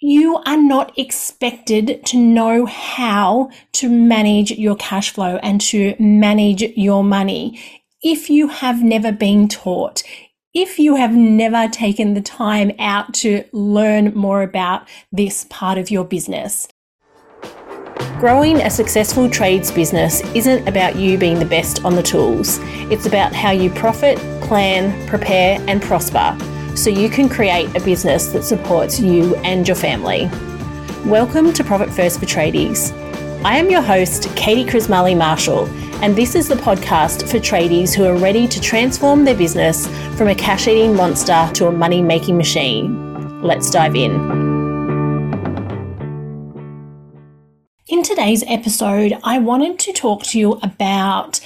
you are not expected to know how to manage your cash flow and to manage your money if you have never been taught. If you have never taken the time out to learn more about this part of your business. Growing a successful trades business isn't about you being the best on the tools. It's about how you profit, plan, prepare, and prosper so you can create a business that supports you and your family. Welcome to Profit First for Tradies. I am your host, Katie Crismale Marshall, and this is the podcast for tradies who are ready to transform their business from a cash eating monster to a money making machine. Let's dive in. In today's episode, I wanted to talk to you about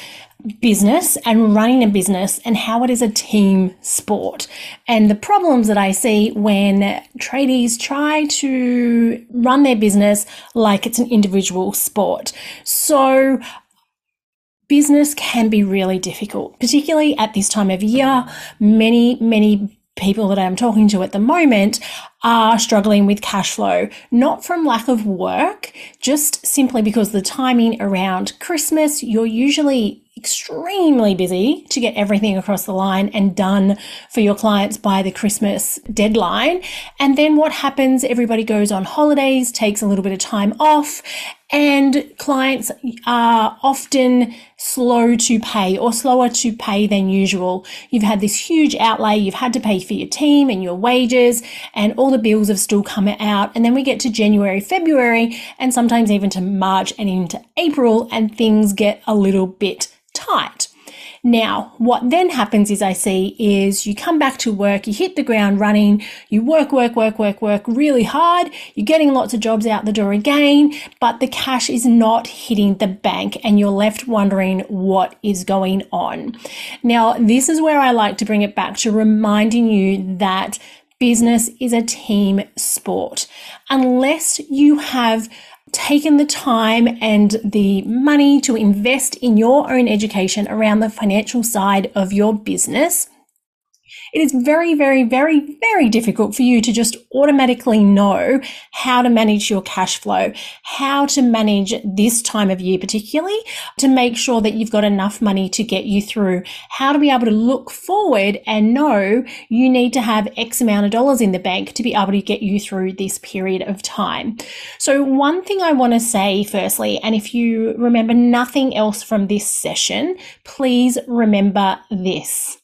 business and running a business and how it is a team sport and the problems that I see when tradies try to run their business like it's an individual sport. So business can be really difficult, particularly at this time of year. Many, many people that I'm talking to at the moment are struggling with cash flow, not from lack of work, just simply because the timing around Christmas, you're usually extremely busy to get everything across the line and done for your clients by the Christmas deadline. And then what happens? Everybody goes on holidays, takes a little bit of time off, and clients are often slow to pay or slower to pay than usual. You've had this huge outlay, you've had to pay for your team and your wages, and all the bills have still come out. And then we get to January, February, and sometimes even to March and into April, and things get a little bit tight. Now, what then happens is I see is you come back to work, you hit the ground running, you work, work, work, work, work really hard, you're getting lots of jobs out the door again, but the cash is not hitting the bank and you're left wondering what is going on. Now, this is where I like to bring it back to reminding you that business is a team sport. Unless you have taken the time and the money to invest in your own education around the financial side of your business, it is very, very, very, very difficult for you to just automatically know how to manage your cash flow, how to manage this time of year, particularly to make sure that you've got enough money to get you through, how to be able to look forward and know you need to have X amount of dollars in the bank to be able to get you through this period of time. So, one thing I want to say firstly, and if you remember nothing else from this session, please remember this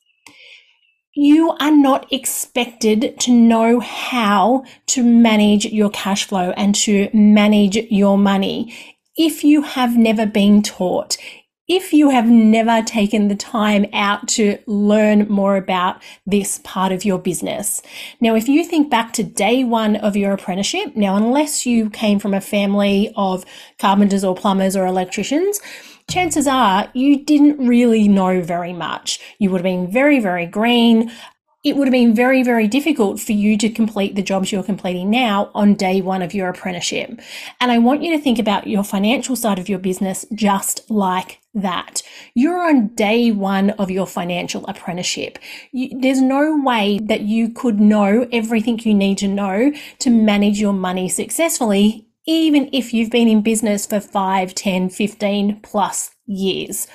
you are not expected to know how to manage your cash flow and to manage your money if you have never been taught. If you have never taken the time out to learn more about this part of your business. Now, if you think back to day one of your apprenticeship, now, unless you came from a family of carpenters or plumbers or electricians, chances are you didn't really know very much. You would have been very, very green. It would have been very, very difficult for you to complete the jobs you're completing now on day one of your apprenticeship. And I want you to think about your financial side of your business just like that. You're on day one of your financial apprenticeship. You, there's no way that you could know everything you need to know to manage your money successfully even if you've been in business for 5, 10, 15 plus years.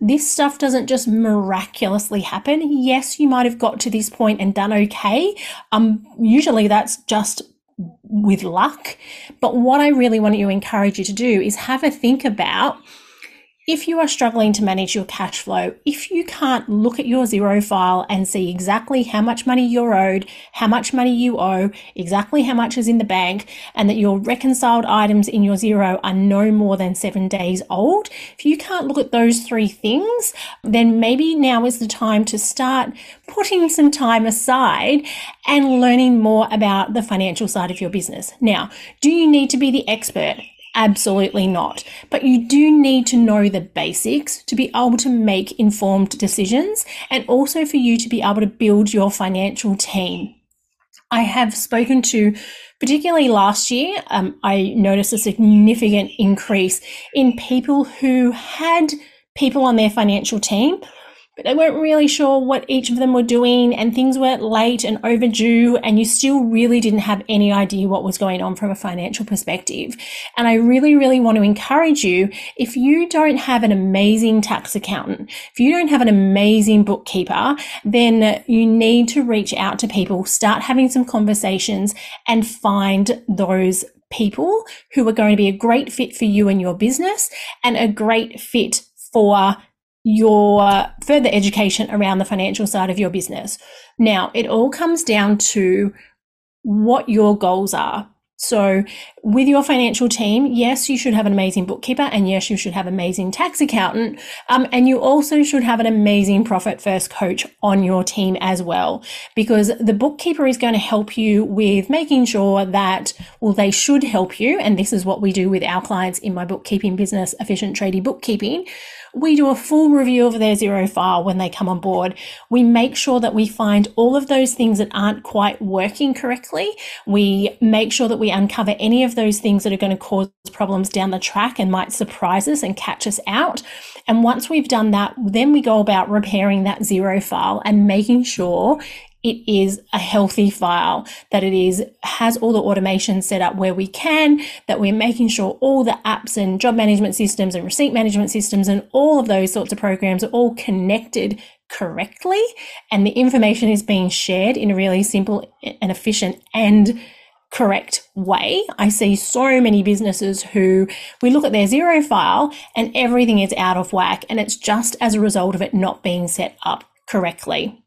This stuff doesn't just miraculously happen. Yes, you might have got to this point and done okay. Um, usually that's just with luck. But what I really want to encourage you to do is have a think about if you are struggling to manage your cash flow, if you can't look at your Xero file and see exactly how much money you're owed, how much money you owe, exactly how much is in the bank, and that your reconciled items in your Xero are no more than seven days old, if you can't look at those three things, then maybe now is the time to start putting some time aside and learning more about the financial side of your business. Now, do you need to be the expert? Absolutely not. But you do need to know the basics to be able to make informed decisions and also for you to be able to build your financial team. I have spoken to, particularly last year, um, I noticed a significant increase in people who had people on their financial team but they weren't really sure what each of them were doing and things were late and overdue and you still really didn't have any idea what was going on from a financial perspective. And I really, really want to encourage you, if you don't have an amazing tax accountant, if you don't have an amazing bookkeeper, then you need to reach out to people, start having some conversations and find those people who are going to be a great fit for you and your business and a great fit for your further education around the financial side of your business. Now, it all comes down to what your goals are. So, with your financial team, yes, you should have an amazing bookkeeper, and yes, you should have an amazing tax accountant, um, and you also should have an amazing profit first coach on your team as well, because the bookkeeper is going to help you with making sure that, well, they should help you, and this is what we do with our clients in my bookkeeping business, Efficient Tradie Bookkeeping we do a full review of their Xero file when they come on board. We make sure that we find all of those things that aren't quite working correctly. We make sure that we uncover any of those things that are going to cause problems down the track and might surprise us and catch us out. And once we've done that, then we go about repairing that Xero file and making sure it is a healthy file, that it is has all the automation set up where we can, that we're making sure all the apps and job management systems and receipt management systems and all of those sorts of programs are all connected correctly and the information is being shared in a really simple and efficient and correct way. I see so many businesses who we look at their Xero file and everything is out of whack and it's just as a result of it not being set up correctly.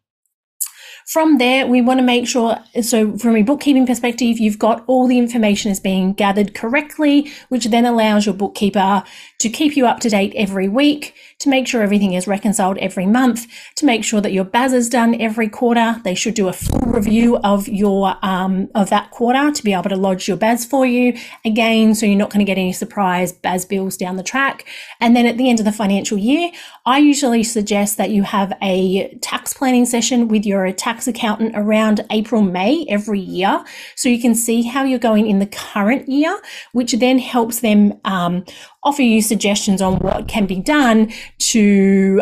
From there, we want to make sure, so from a bookkeeping perspective, you've got all the information is being gathered correctly, which then allows your bookkeeper to keep you up to date every week, to make sure everything is reconciled every month, to make sure that your BAS is done every quarter. They should do a full review of your um, of that quarter to be able to lodge your BAS for you again, so you're not going to get any surprise BAS bills down the track. And then at the end of the financial year, I usually suggest that you have a tax planning session with your tax accountant around April, May every year, so you can see how you're going in the current year, which then helps them um, offer you suggestions on what can be done to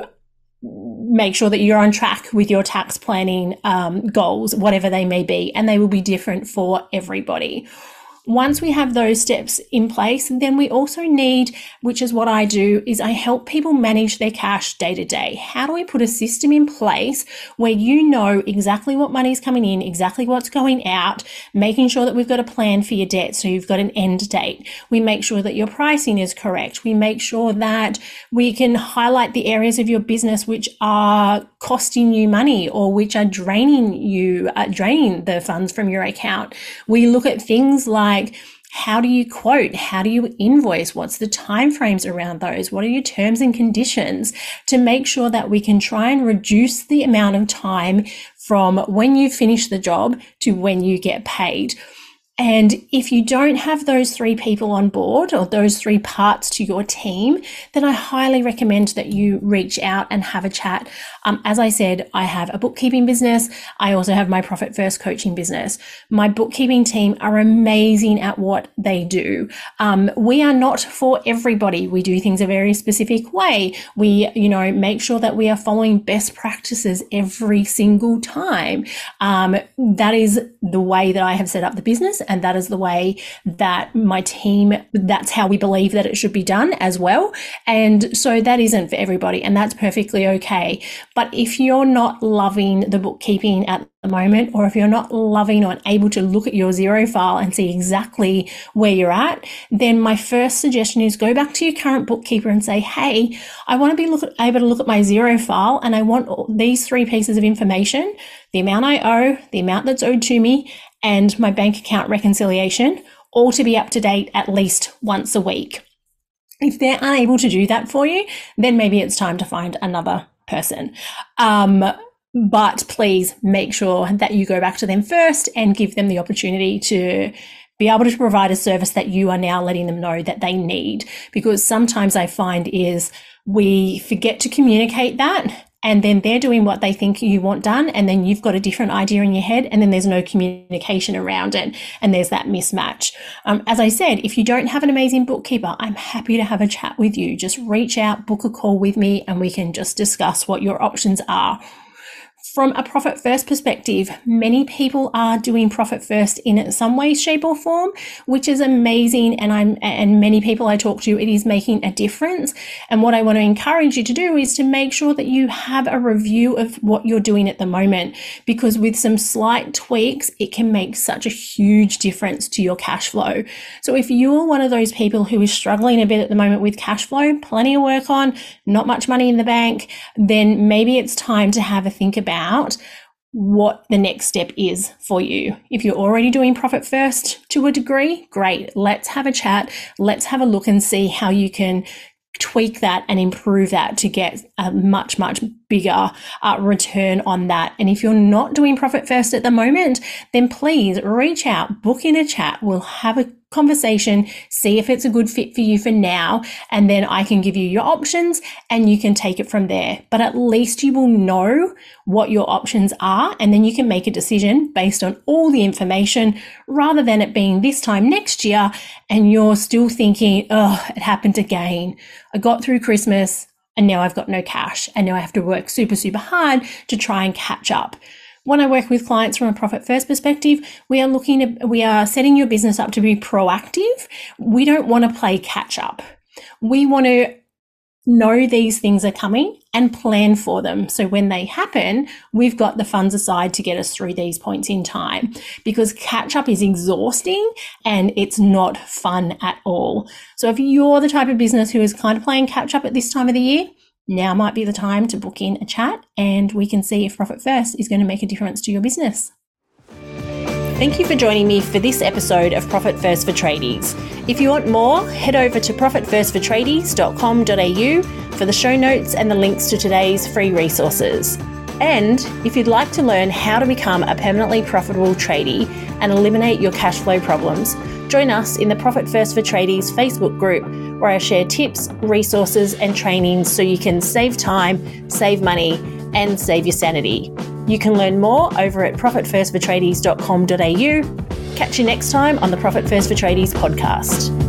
make sure that you're on track with your tax planning um, goals, whatever they may be, and they will be different for everybody. Once we have those steps in place, then we also need, which is what I do, is I help people manage their cash day to day. How do we put a system in place where you know exactly what money is coming in, exactly what's going out, making sure that we've got a plan for your debt so you've got an end date. We make sure that your pricing is correct. We make sure that we can highlight the areas of your business which are costing you money or which are draining you, uh, draining the funds from your account. We look at things like like how do you quote? How do you invoice? What's the time frames around those? What are your terms and conditions to make sure that we can try and reduce the amount of time from when you finish the job to when you get paid and if you don't have those three people on board or those three parts to your team, then I highly recommend that you reach out and have a chat. Um, as I said, I have a bookkeeping business. I also have my profit first coaching business. My bookkeeping team are amazing at what they do. Um, we are not for everybody. We do things a very specific way. We, you know, make sure that we are following best practices every single time. Um, that is the way that I have set up the business and that is the way that my team, that's how we believe that it should be done as well. And so that isn't for everybody, and that's perfectly okay. But if you're not loving the bookkeeping at the moment, or if you're not loving or able to look at your Xero file and see exactly where you're at, then my first suggestion is go back to your current bookkeeper and say, Hey, I want to be look able to look at my Xero file and I want these three pieces of information, the amount I owe, the amount that's owed to me, and my bank account reconciliation, all to be up to date at least once a week. If they're unable to do that for you, then maybe it's time to find another person. Um, but please make sure that you go back to them first and give them the opportunity to be able to provide a service that you are now letting them know that they need. Because sometimes I find is we forget to communicate that and then they're doing what they think you want done. And then you've got a different idea in your head and then there's no communication around it. And there's that mismatch. Um, as I said, if you don't have an amazing bookkeeper, I'm happy to have a chat with you. Just reach out, book a call with me and we can just discuss what your options are from a profit first perspective, many people are doing profit first in some way, shape, or form, which is amazing. And I'm, and many people I talk to, it is making a difference. And what I want to encourage you to do is to make sure that you have a review of what you're doing at the moment, because with some slight tweaks, it can make such a huge difference to your cash flow. So if you're one of those people who is struggling a bit at the moment with cash flow, plenty of work on, not much money in the bank, then maybe it's time to have a think about out what the next step is for you. If you're already doing profit first to a degree, great. Let's have a chat. Let's have a look and see how you can tweak that and improve that to get a much, much bigger uh, return on that. And if you're not doing profit first at the moment, then please reach out, book in a chat. We'll have a conversation, see if it's a good fit for you for now, and then I can give you your options and you can take it from there. But at least you will know what your options are, and then you can make a decision based on all the information rather than it being this time next year and you're still thinking, oh, it happened again. I got through Christmas and now I've got no cash and now I have to work super, super hard to try and catch up. When I work with clients from a profit first perspective, we are looking at, we are setting your business up to be proactive. We don't want to play catch up. We want to know these things are coming and plan for them. So when they happen, we've got the funds aside to get us through these points in time because catch up is exhausting and it's not fun at all. So if you're the type of business who is kind of playing catch up at this time of the year, now might be the time to book in a chat and we can see if Profit First is going to make a difference to your business. Thank you for joining me for this episode of Profit First for Tradies. If you want more, head over to profitfirstfortradies.com.au for the show notes and the links to today's free resources. And if you'd like to learn how to become a permanently profitable tradie and eliminate your cash flow problems, join us in the Profit First for Tradies Facebook group where I share tips, resources, and trainings so you can save time, save money, and save your sanity. You can learn more over at profitfirstfortradies.com.au. Catch you next time on the Profit First for Tradies podcast.